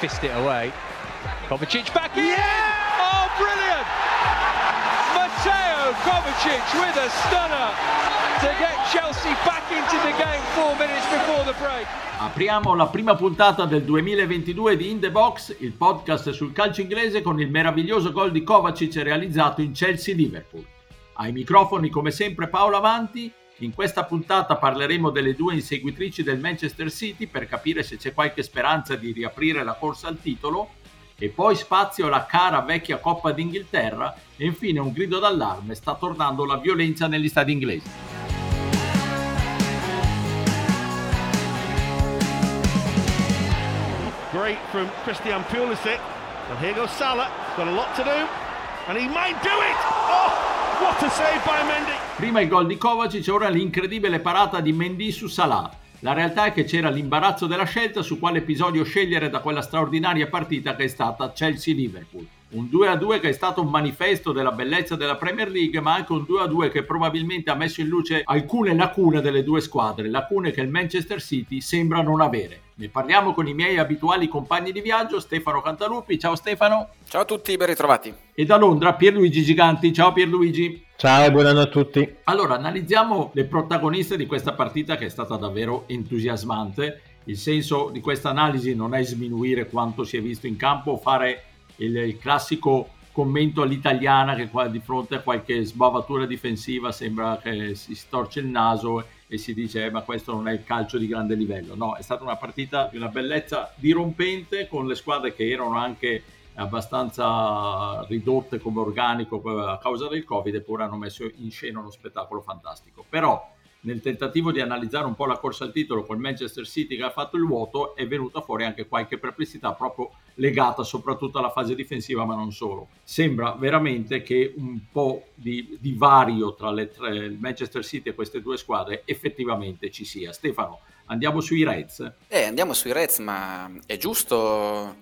fist it away. Kovacic back in! Yeah! Oh, brilliant! Matteo Kovacic with a stunner to get Chelsea back into the game four minutes before the break. Apriamo la prima puntata del 2022 di In The Box, il podcast sul calcio inglese con il meraviglioso gol di Kovacic realizzato in Chelsea-Liverpool. Ai microfoni come sempre Paolo Avanti in questa puntata parleremo delle due inseguitrici del Manchester City per capire se c'è qualche speranza di riaprire la corsa al titolo e poi spazio alla cara vecchia Coppa d'Inghilterra e infine un grido d'allarme sta tornando la violenza negli stadi inglesi. Great from Christian Pulisic and here goes Salah, got a lot to do and he might do it! Oh! What a save by Mendy! Prima il gol di Kovacic, ora l'incredibile parata di Mendy su Salah. La realtà è che c'era l'imbarazzo della scelta su quale episodio scegliere da quella straordinaria partita che è stata Chelsea-Liverpool. Un 2-2 che è stato un manifesto della bellezza della Premier League, ma anche un 2-2 che probabilmente ha messo in luce alcune lacune delle due squadre, lacune che il Manchester City sembra non avere. Ne parliamo con i miei abituali compagni di viaggio, Stefano Cantalupi. Ciao Stefano. Ciao a tutti, ben ritrovati. E da Londra Pierluigi Giganti. Ciao Pierluigi. Ciao e buon anno a tutti. Allora, analizziamo le protagoniste di questa partita che è stata davvero entusiasmante. Il senso di questa analisi non è sminuire quanto si è visto in campo o fare il, il classico commento all'italiana che qua di fronte a qualche sbavatura difensiva sembra che si storce il naso e si dice eh, ma questo non è il calcio di grande livello. No, è stata una partita di una bellezza dirompente con le squadre che erano anche abbastanza ridotte come organico a causa del Covid eppure hanno messo in scena uno spettacolo fantastico. Però nel tentativo di analizzare un po' la corsa al titolo col Manchester City che ha fatto il vuoto è venuta fuori anche qualche perplessità proprio legata soprattutto alla fase difensiva ma non solo. Sembra veramente che un po' di, vario tra le tre, il Manchester City e queste due squadre effettivamente ci sia. Stefano, andiamo sui Reds? Eh, andiamo sui Reds ma è giusto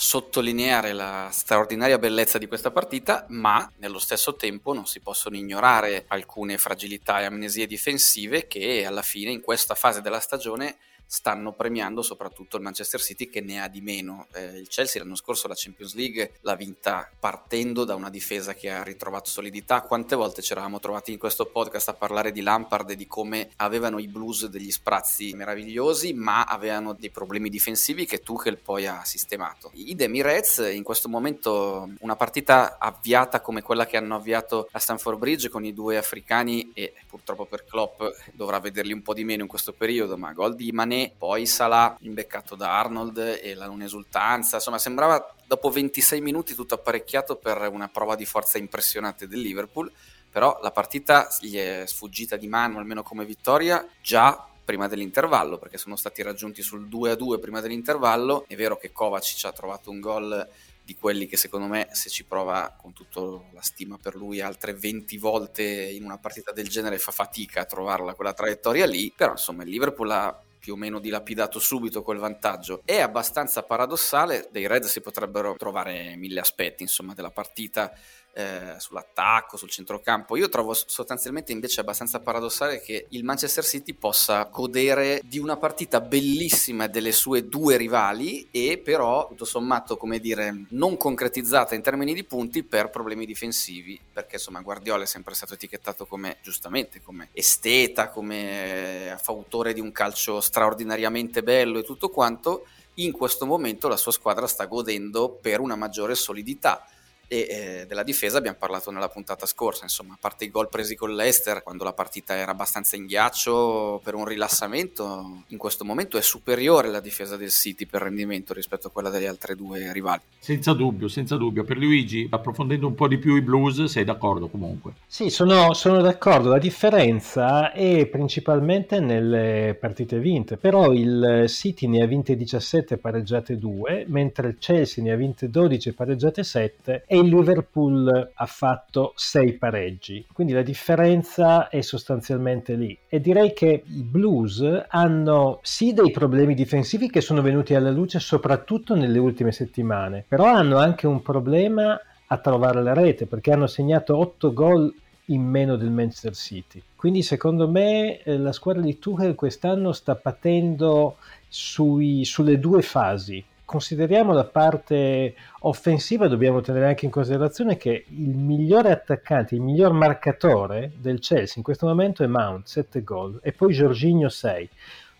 sottolineare la straordinaria bellezza di questa partita, ma nello stesso tempo non si possono ignorare alcune fragilità e amnesie difensive che alla fine in questa fase della stagione stanno premiando soprattutto il Manchester City che ne ha di meno. Eh, il Chelsea l'anno scorso la Champions League l'ha vinta partendo da una difesa che ha ritrovato solidità. Quante volte ci eravamo trovati in questo podcast a parlare di Lampard e di come avevano i Blues degli sprazzi meravigliosi, ma avevano dei problemi difensivi che Tuchel poi ha sistemato. Idem i Reds in questo momento una partita avviata come quella che hanno avviato a Stanford Bridge con i due africani e purtroppo per Klopp dovrà vederli un po' di meno in questo periodo, ma gol di Mané poi Salah imbeccato da Arnold e la non esultanza, insomma sembrava dopo 26 minuti tutto apparecchiato per una prova di forza impressionante del Liverpool, però la partita gli è sfuggita di mano almeno come vittoria già prima dell'intervallo, perché sono stati raggiunti sul 2-2 prima dell'intervallo. È vero che Kovacic ha trovato un gol di quelli che secondo me se ci prova con tutta la stima per lui altre 20 volte in una partita del genere fa fatica a trovarla quella traiettoria lì, però insomma il Liverpool ha più o meno dilapidato subito quel vantaggio. È abbastanza paradossale, dei Red si potrebbero trovare mille aspetti insomma, della partita eh, sull'attacco, sul centrocampo. Io trovo sostanzialmente invece abbastanza paradossale che il Manchester City possa godere di una partita bellissima delle sue due rivali e però tutto sommato, come dire, non concretizzata in termini di punti per problemi difensivi, perché insomma Guardiola è sempre stato etichettato come giustamente come esteta, come eh, fautore di un calcio straordinariamente bello e tutto quanto. In questo momento la sua squadra sta godendo per una maggiore solidità e eh, della difesa abbiamo parlato nella puntata scorsa, insomma, a parte i gol presi con l'Ester quando la partita era abbastanza in ghiaccio per un rilassamento, in questo momento è superiore la difesa del City per rendimento rispetto a quella delle altre due rivali. Senza dubbio, senza dubbio. Per Luigi, approfondendo un po' di più i blues, sei d'accordo comunque? Sì, sono, sono d'accordo. La differenza è principalmente nelle partite vinte, però il City ne ha vinte 17 pareggiate 2, mentre il Chelsea ne ha vinte 12 pareggiate 7 e il Liverpool ha fatto 6 pareggi, quindi la differenza è sostanzialmente lì. E direi che i Blues hanno sì dei problemi difensivi che sono venuti alla luce soprattutto nelle ultime settimane, però hanno anche un problema a trovare la rete perché hanno segnato 8 gol in meno del Manchester City. Quindi secondo me eh, la squadra di Tuchel quest'anno sta patendo sui, sulle due fasi consideriamo la parte offensiva dobbiamo tenere anche in considerazione che il migliore attaccante, il miglior marcatore del Chelsea in questo momento è Mount, 7 gol, e poi Jorginho 6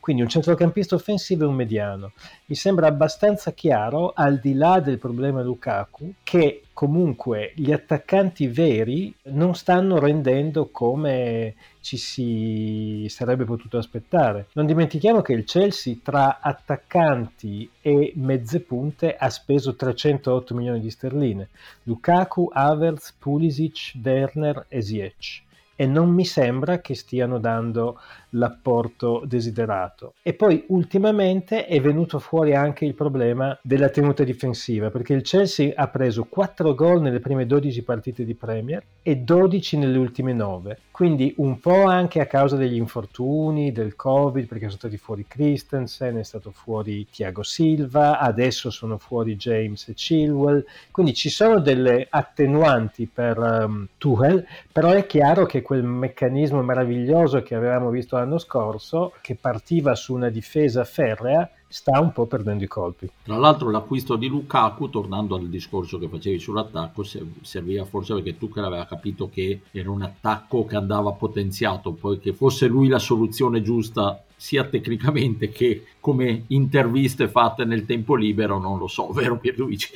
quindi un centrocampista offensivo e un mediano. Mi sembra abbastanza chiaro, al di là del problema Lukaku, che comunque gli attaccanti veri non stanno rendendo come ci si sarebbe potuto aspettare. Non dimentichiamo che il Chelsea tra attaccanti e mezze punte ha speso 308 milioni di sterline. Lukaku, Havertz, Pulisic, Werner e Ziyech e non mi sembra che stiano dando l'apporto desiderato. E poi ultimamente è venuto fuori anche il problema della tenuta difensiva, perché il Chelsea ha preso 4 gol nelle prime 12 partite di Premier e 12 nelle ultime 9. Quindi un po' anche a causa degli infortuni, del Covid, perché sono stati fuori Christensen, è stato fuori Thiago Silva, adesso sono fuori James e Chilwell, quindi ci sono delle attenuanti per um, Tuchel, però è chiaro che quel meccanismo meraviglioso che avevamo visto l'anno scorso, che partiva su una difesa ferrea, sta un po' perdendo i colpi. Tra l'altro l'acquisto di Lukaku, tornando al discorso che facevi sull'attacco, serviva forse perché Tuchel aveva capito che era un attacco che andava potenziato, poi che fosse lui la soluzione giusta sia tecnicamente che come interviste fatte nel tempo libero, non lo so, vero Pierluigi?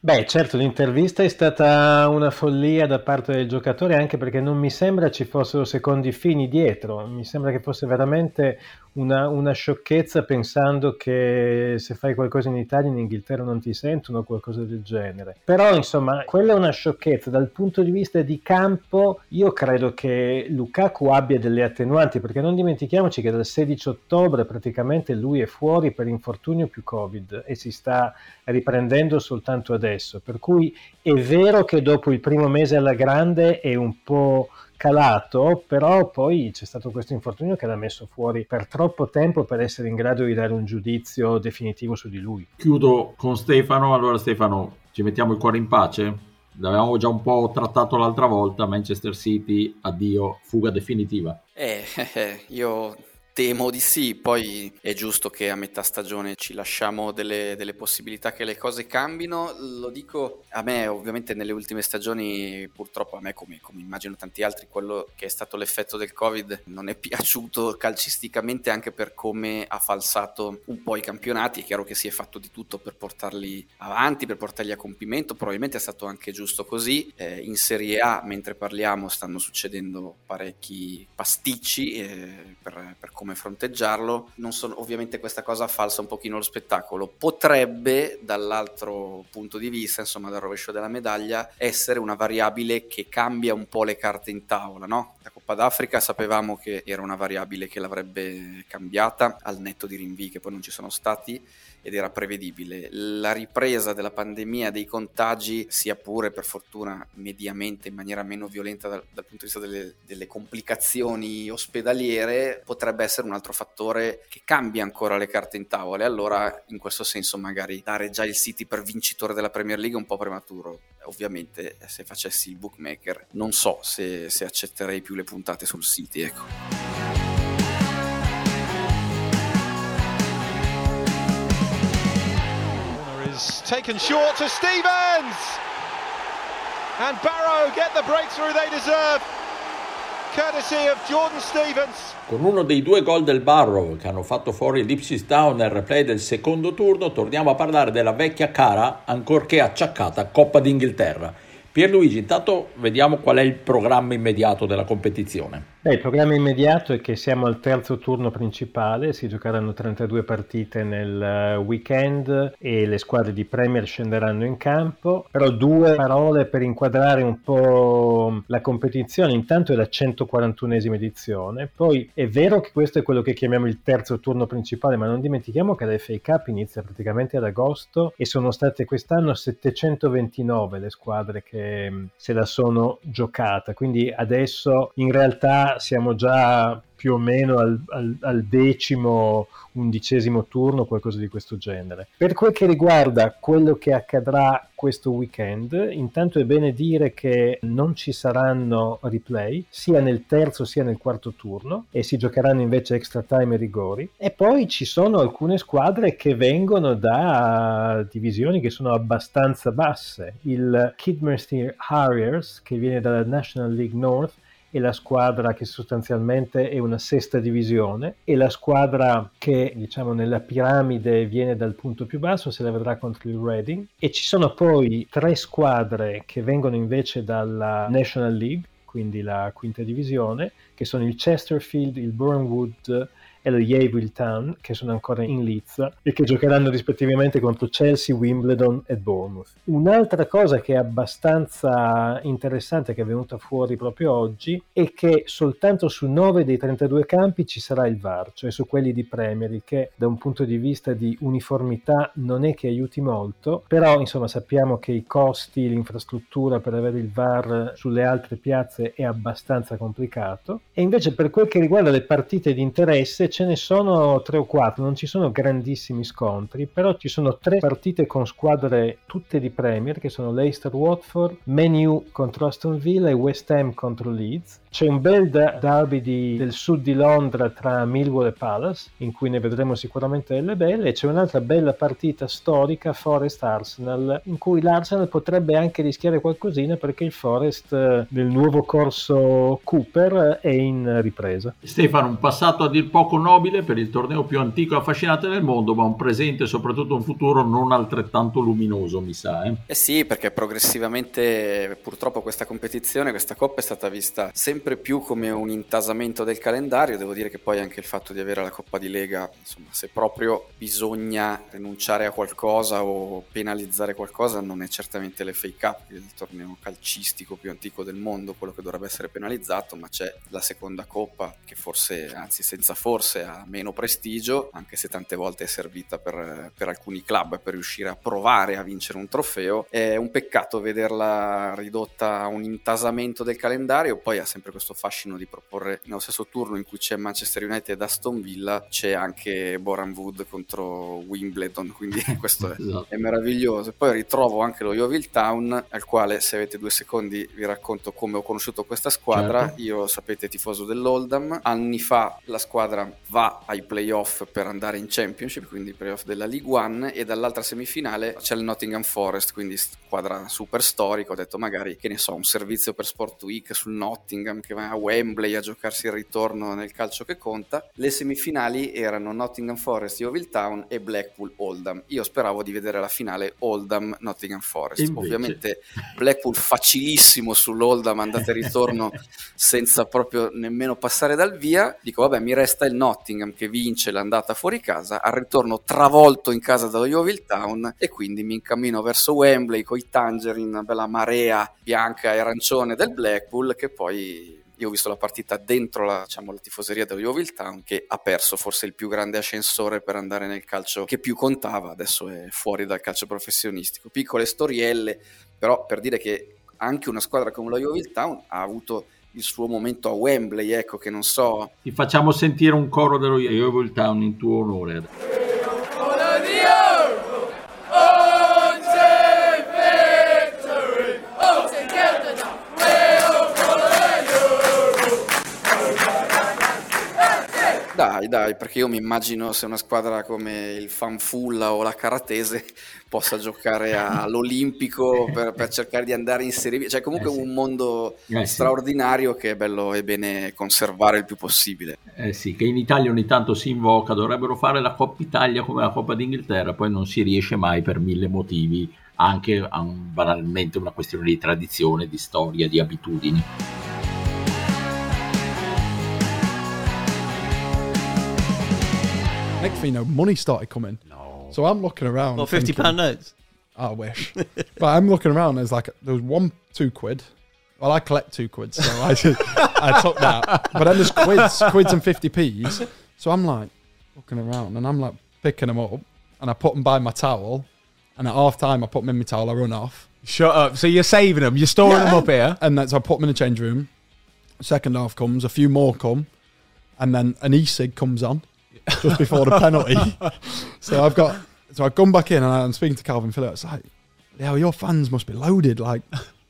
Beh, certo, l'intervista è stata una follia da parte del giocatore anche perché non mi sembra ci fossero secondi fini dietro, mi sembra che fosse veramente una, una, sciocchezza pensando che se fai qualcosa in Italia in Inghilterra non ti sentono o qualcosa del genere. Però insomma, quella è una sciocchezza. Dal punto di vista di campo, io credo che Lukaku abbia delle attenuanti perché non dimentichiamoci che dal 16 ottobre praticamente lui è fuori per infortunio più Covid e si sta riprendendo soltanto adesso. Per cui è vero che dopo il primo mese alla grande è un po' calato, però poi c'è stato questo infortunio che l'ha messo fuori per troppo tempo per essere in grado di dare un giudizio definitivo su di lui. Chiudo con Stefano, allora Stefano ci mettiamo il cuore in pace? L'avevamo già un po' trattato l'altra volta, Manchester City, addio, fuga definitiva. Eh, eh io Temo di sì, poi è giusto che a metà stagione ci lasciamo delle, delle, possibilità che le cose cambino. Lo dico a me, ovviamente nelle ultime stagioni, purtroppo a me, come, come immagino tanti altri, quello che è stato l'effetto del Covid non è piaciuto calcisticamente anche per come ha falsato un po' i campionati. È chiaro che si è fatto di tutto per portarli avanti, per portarli a compimento, probabilmente è stato anche giusto così. Eh, in Serie A, mentre parliamo, stanno succedendo parecchi pasticci eh, per, per come come fronteggiarlo. Non so, ovviamente questa cosa falsa un pochino lo spettacolo. Potrebbe, dall'altro punto di vista, insomma, dal rovescio della medaglia, essere una variabile che cambia un po' le carte in tavola, no? La Coppa d'Africa sapevamo che era una variabile che l'avrebbe cambiata al netto di rinvii che poi non ci sono stati ed era prevedibile. La ripresa della pandemia, dei contagi, sia pure per fortuna mediamente in maniera meno violenta dal, dal punto di vista delle, delle, complicazioni ospedaliere, potrebbe essere un altro fattore che cambia ancora le carte in tavola. E allora, in questo senso, magari dare già il City per vincitore della Premier League è un po' prematuro. Ovviamente, se facessi il bookmaker, non so se, se accetterei più le puntate sul City. Ecco. taken short to Stevens! And Barrow get the breakthrough they deserve, Con uno dei due gol del Barrow che hanno fatto fuori l'Ipsis Town nel replay del secondo turno, torniamo a parlare della vecchia cara, ancorché acciaccata, Coppa d'Inghilterra. Pierluigi, intanto vediamo qual è il programma immediato della competizione. Beh, il programma immediato è che siamo al terzo turno principale, si giocheranno 32 partite nel eh, weekend e le squadre di Premier scenderanno in campo, però due parole per inquadrare un po' la competizione, intanto è la 141esima edizione, poi è vero che questo è quello che chiamiamo il terzo turno principale, ma non dimentichiamo che la FA Cup inizia praticamente ad agosto e sono state quest'anno 729 le squadre che mm, se la sono giocata, quindi adesso in realtà siamo già più o meno al, al, al decimo, undicesimo turno, qualcosa di questo genere. Per quel che riguarda quello che accadrà questo weekend, intanto è bene dire che non ci saranno replay sia nel terzo sia nel quarto turno e si giocheranno invece extra time e rigori. E poi ci sono alcune squadre che vengono da divisioni che sono abbastanza basse. Il Kidderminster Harriers, che viene dalla National League North, è la squadra che sostanzialmente è una sesta divisione e la squadra che diciamo nella piramide viene dal punto più basso se la vedrà contro il Reading. E ci sono poi tre squadre che vengono invece dalla National League quindi la quinta divisione che sono il Chesterfield, il Burnwood e lo Yeovil Town, che sono ancora in Leeds e che giocheranno rispettivamente contro Chelsea, Wimbledon e Bournemouth. Un'altra cosa che è abbastanza interessante che è venuta fuori proprio oggi è che soltanto su 9 dei 32 campi ci sarà il VAR, cioè su quelli di Premier, che da un punto di vista di uniformità non è che aiuti molto, però insomma sappiamo che i costi, l'infrastruttura per avere il VAR sulle altre piazze è abbastanza complicato e invece per quel che riguarda le partite di interesse ce ne sono tre o quattro, non ci sono grandissimi scontri, però ci sono tre partite con squadre tutte di Premier, che sono Leicester Watford, Menu contro Aston Villa e West Ham contro Leeds. C'è un bel derby di, del sud di Londra tra Millwall e Palace, in cui ne vedremo sicuramente delle belle, e c'è un'altra bella partita storica, Forest-Arsenal, in cui l'Arsenal potrebbe anche rischiare qualcosina perché il Forest nel nuovo corso Cooper è in ripresa. Stefano, un passato a dir poco nobile per il torneo più antico e affascinante del mondo, ma un presente e soprattutto un futuro non altrettanto luminoso, mi sa. Eh, eh sì, perché progressivamente purtroppo questa competizione, questa coppa è stata vista sempre più come un intasamento del calendario. Devo dire che poi anche il fatto di avere la Coppa di Lega, insomma, se proprio bisogna rinunciare a qualcosa o penalizzare qualcosa, non è certamente l'FA Cup, il torneo calcistico più antico del mondo, quello che dovrebbe essere penalizzato, ma c'è la seconda coppa che forse, anzi senza forse ha meno prestigio, anche se tante volte è servita per, per alcuni club per riuscire a provare a vincere un trofeo. È un peccato vederla ridotta a un intasamento del calendario, poi ha sempre questo fascino di proporre nello stesso turno in cui c'è Manchester United e Aston Villa, c'è anche Boran Wood contro Wimbledon, quindi questo è, esatto. è meraviglioso. Poi ritrovo anche lo Yeovil Town, al quale se avete due secondi vi racconto come ho conosciuto questa squadra. Certo. Io sapete tifoso dell'Oldham, anni fa la squadra va ai playoff per andare in Championship, quindi playoff della League One, e dall'altra semifinale c'è il Nottingham Forest, quindi squadra super storica. Ho detto magari, che ne so, un servizio per Sport Week sul Nottingham che va a Wembley a giocarsi il ritorno nel calcio che conta. Le semifinali erano Nottingham Forest, Yeovil Town e Blackpool Oldham. Io speravo di vedere la finale Oldham Nottingham Forest. Invece. Ovviamente Blackpool facilissimo sull'Oldham andate e ritorno senza proprio nemmeno passare dal via. Dico vabbè, mi resta il Nottingham Nottingham che vince l'andata fuori casa, al ritorno travolto in casa dallo Yeovil Town e quindi mi incammino verso Wembley con i Tangerine, una bella marea bianca e arancione del Blackpool che poi io ho visto la partita dentro la, diciamo, la, tifoseria dello Yeovil Town che ha perso forse il più grande ascensore per andare nel calcio che più contava, adesso è fuori dal calcio professionistico. Piccole storielle, però per dire che anche una squadra come lo Yeovil Town ha avuto il suo momento a Wembley, ecco che non so. Ti facciamo sentire un coro dello Yeovil Town in tuo onore. Dai, dai, perché io mi immagino se una squadra come il Fanfulla o la Caratese possa giocare all'Olimpico per, per, cercare di andare in Serie B, cioè comunque eh sì. un mondo eh straordinario sì. che è bello e bene conservare il più possibile. Eh sì, che in Italia ogni tanto si invoca, dovrebbero fare la Coppa Italia come la Coppa d'Inghilterra, poi non si riesce mai per mille motivi, anche un, banalmente una questione di tradizione, di storia, di abitudini. Next thing you know, money started coming. No. So I'm looking around. Well, fifty pound notes. I wish. but I'm looking around. There's like there was one two quid. Well, I collect two quid, so I just, I took that. But then there's quids, quids and fifty p's. So I'm like looking around, and I'm like picking them up, and I put them by my towel. And at half time, I put them in my towel. I run off. Shut up. So you're saving them. You're storing yeah. them up here. And that's so I put them in the change room. Second half comes. A few more come. and then an e-cig comes on just before the penalty. so I've got so I've gone back in and I'm speaking to Calvin Phillips. Like, yeah, your fans must be loaded. Like,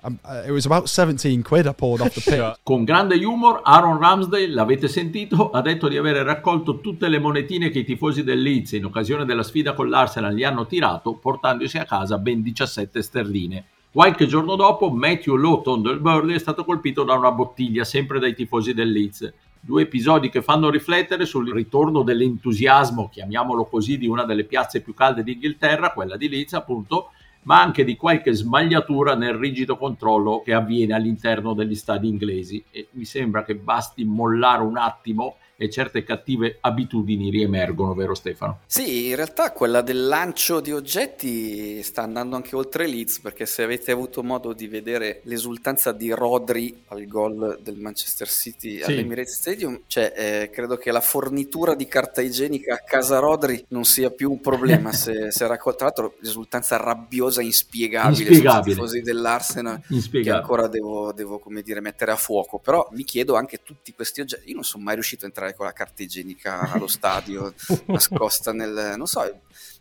uh, it was about 17 quid I poured off the pitch. Con grande humor, Aaron Ramsdale, l'avete sentito, ha detto di avere raccolto tutte le monetine che i tifosi del Leeds in occasione della sfida con l'Arsenal gli hanno tirato, portandosi a casa ben 17 sterline. Qualche giorno dopo, Matthew Lawton del Burnley è stato colpito da una bottiglia, sempre dai tifosi del Leeds. Due episodi che fanno riflettere sul ritorno dell'entusiasmo, chiamiamolo così, di una delle piazze più calde d'Inghilterra, quella di Leeds, appunto, ma anche di qualche smagliatura nel rigido controllo che avviene all'interno degli stadi inglesi. E mi sembra che basti mollare un attimo e certe cattive abitudini riemergono, vero Stefano? Sì, in realtà quella del lancio di oggetti sta andando anche oltre Leeds, perché se avete avuto modo di vedere l'esultanza di Rodri al gol del Manchester City Sì. all'Emirates Stadium, cioè eh, credo che la fornitura di carta igienica a casa Rodri non sia più un problema se, se raccolta. Tra l'altro l'esultanza rabbiosa inspiegabile, Inspiegabile. sui tifosi dell'Arsenal che ancora devo, devo, come dire, mettere a fuoco. Però mi chiedo anche tutti questi oggetti. Io non sono mai riuscito a entrare con la carta igienica allo stadio nascosta nel. non so.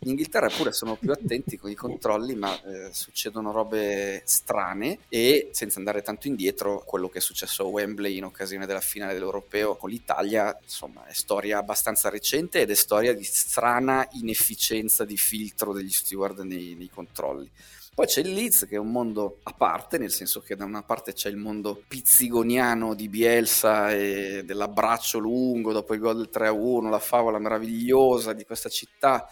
In Inghilterra pure sono più attenti con i controlli, ma eh, succedono robe strane e senza andare tanto indietro, quello che è successo a Wembley in occasione della finale dell'Europeo con l'Italia, insomma, è storia abbastanza recente ed è storia di strana inefficienza di filtro degli steward nei, nei controlli. Poi c'è il Leeds che è un mondo a parte, nel senso che da una parte c'è il mondo pizzigoniano di Bielsa e dell'abbraccio lungo dopo il gol del 3-1, la favola meravigliosa di questa città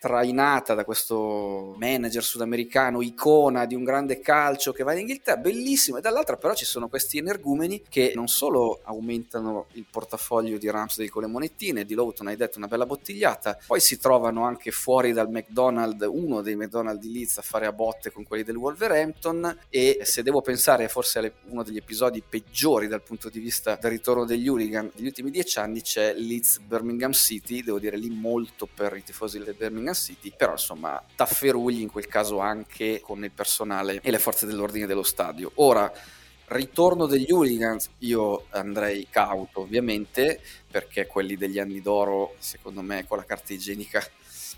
trainata da questo manager sudamericano, icona di un grande calcio che va in Inghilterra, bellissimo, e dall'altra però ci sono questi energumeni che non solo aumentano il portafoglio di Ramsdale con le monetine, di Lowton hai detto una bella bottigliata, poi si trovano anche fuori dal McDonald's, uno dei McDonald's di Leeds a fare a botte con quelli del Wolverhampton e se devo pensare forse a uno degli episodi peggiori dal punto di vista del ritorno degli hooligan degli ultimi dieci anni c'è Leeds Birmingham City, devo dire lì molto per i tifosi del Birmingham City, però insomma tafferugli in quel caso anche con il personale e le forze dell'ordine dello stadio. Ora, ritorno degli hooligans, io andrei cauto ovviamente, perché quelli degli anni d'oro, secondo me, con la carta igienica,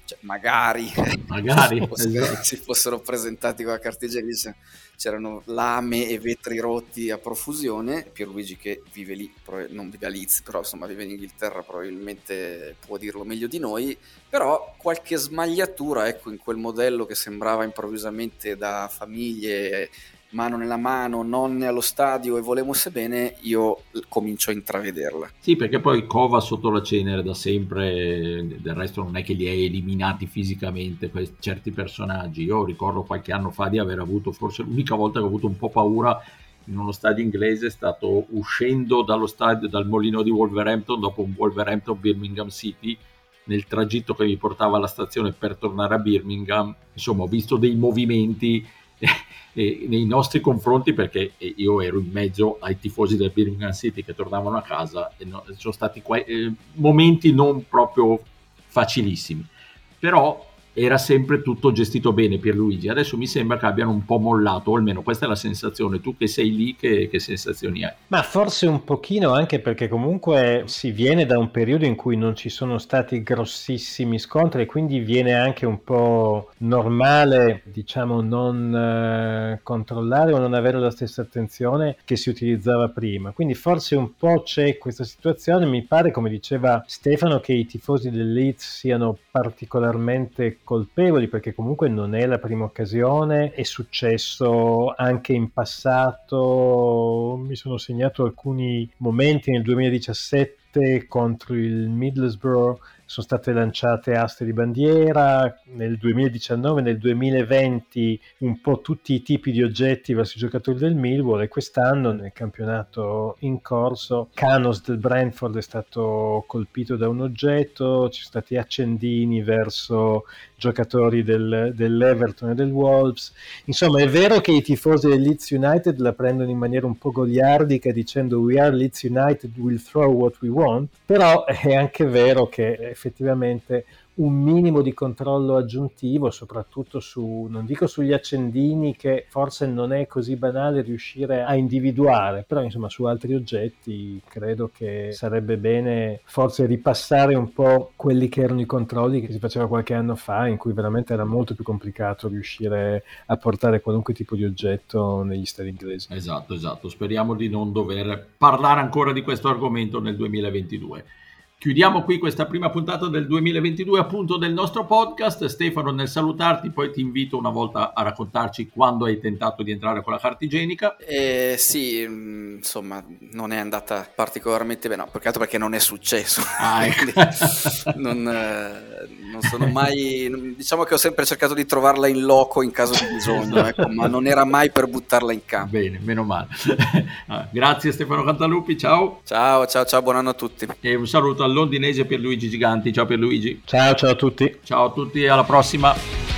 cioè, magari, Magari, si, fossero, esatto. si fossero presentati con la carta igienica, c'erano lame e vetri rotti a profusione. Pierluigi che vive lì, non vive a Leeds, però insomma vive in Inghilterra, probabilmente può dirlo meglio di noi. Però qualche smagliatura, ecco, in quel modello che sembrava improvvisamente da famiglie mano nella mano, nonne allo stadio e volemos bene, io comincio a intravederla. Sì, perché poi cova sotto la cenere da sempre, del resto non è che li hai eliminati fisicamente questi certi personaggi. Io ricordo qualche anno fa di aver avuto, forse l'unica volta che ho avuto un po' paura in uno stadio inglese è stato uscendo dallo stadio, dal molino di Wolverhampton dopo un Wolverhampton Birmingham City nel tragitto che mi portava alla stazione per tornare a Birmingham. Insomma, ho visto dei movimenti nei nostri confronti perché io ero in mezzo ai tifosi del Birmingham City che tornavano a casa e no- sono stati eh, momenti non proprio facilissimi. Però era sempre tutto gestito bene Pierluigi adesso mi sembra che abbiano un po' mollato o almeno questa è la sensazione tu che sei lì che, che sensazioni hai? Ma forse un pochino anche perché comunque si viene da un periodo in cui non ci sono stati grossissimi scontri quindi viene anche un po' normale, diciamo, non eh, controllare o non avere la stessa attenzione che si utilizzava prima. Quindi forse un po' c'è questa situazione. Mi pare, come diceva Stefano, che i tifosi del Leeds siano particolarmente colpevoli perché comunque non è la prima occasione, è successo anche in passato, mi sono segnato alcuni momenti nel 2017 contro il Middlesbrough sono state lanciate aste di bandiera, nel 2019, nel 2020 un po' tutti i tipi di oggetti verso i giocatori del Millwall e quest'anno nel campionato in corso Canos del Brentford è stato colpito da un oggetto, ci sono stati accendini verso giocatori del, dell'Everton e del Wolves. Insomma, è vero che i tifosi del Leeds United la prendono in maniera un po' goliardica dicendo we are Leeds United, we'll throw what we want, però è anche vero che effettivamente un minimo di controllo aggiuntivo, soprattutto su, non dico sugli accendini che forse non è così banale riuscire a individuare, però insomma su altri oggetti credo che sarebbe bene forse ripassare un po' quelli che erano i controlli che si faceva qualche anno fa, in cui veramente era molto più complicato riuscire a portare qualunque tipo di oggetto negli stadi inglesi. Esatto, esatto. Speriamo di non dover parlare ancora di questo argomento nel 2022. Chiudiamo qui questa prima puntata del 2022 appunto del nostro podcast. Stefano, nel salutarti, poi ti invito una volta a raccontarci quando hai tentato di entrare con la carta igienica. Eh, sì, mm, insomma, non è andata particolarmente bene, no, altro perché non è successo. Ah, ecco. non, eh, non sono mai, diciamo che ho sempre cercato di trovarla in loco in caso di bisogno, ecco, ma non era mai per buttarla in campo. Bene, meno male. Ah, Grazie Stefano Cantalupi, ciao. Ciao, ciao, ciao, buon anno a tutti. E un saluto al londinese Pierluigi Giganti. Ciao Pierluigi. Ciao ciao a tutti. Ciao a tutti, alla prossima.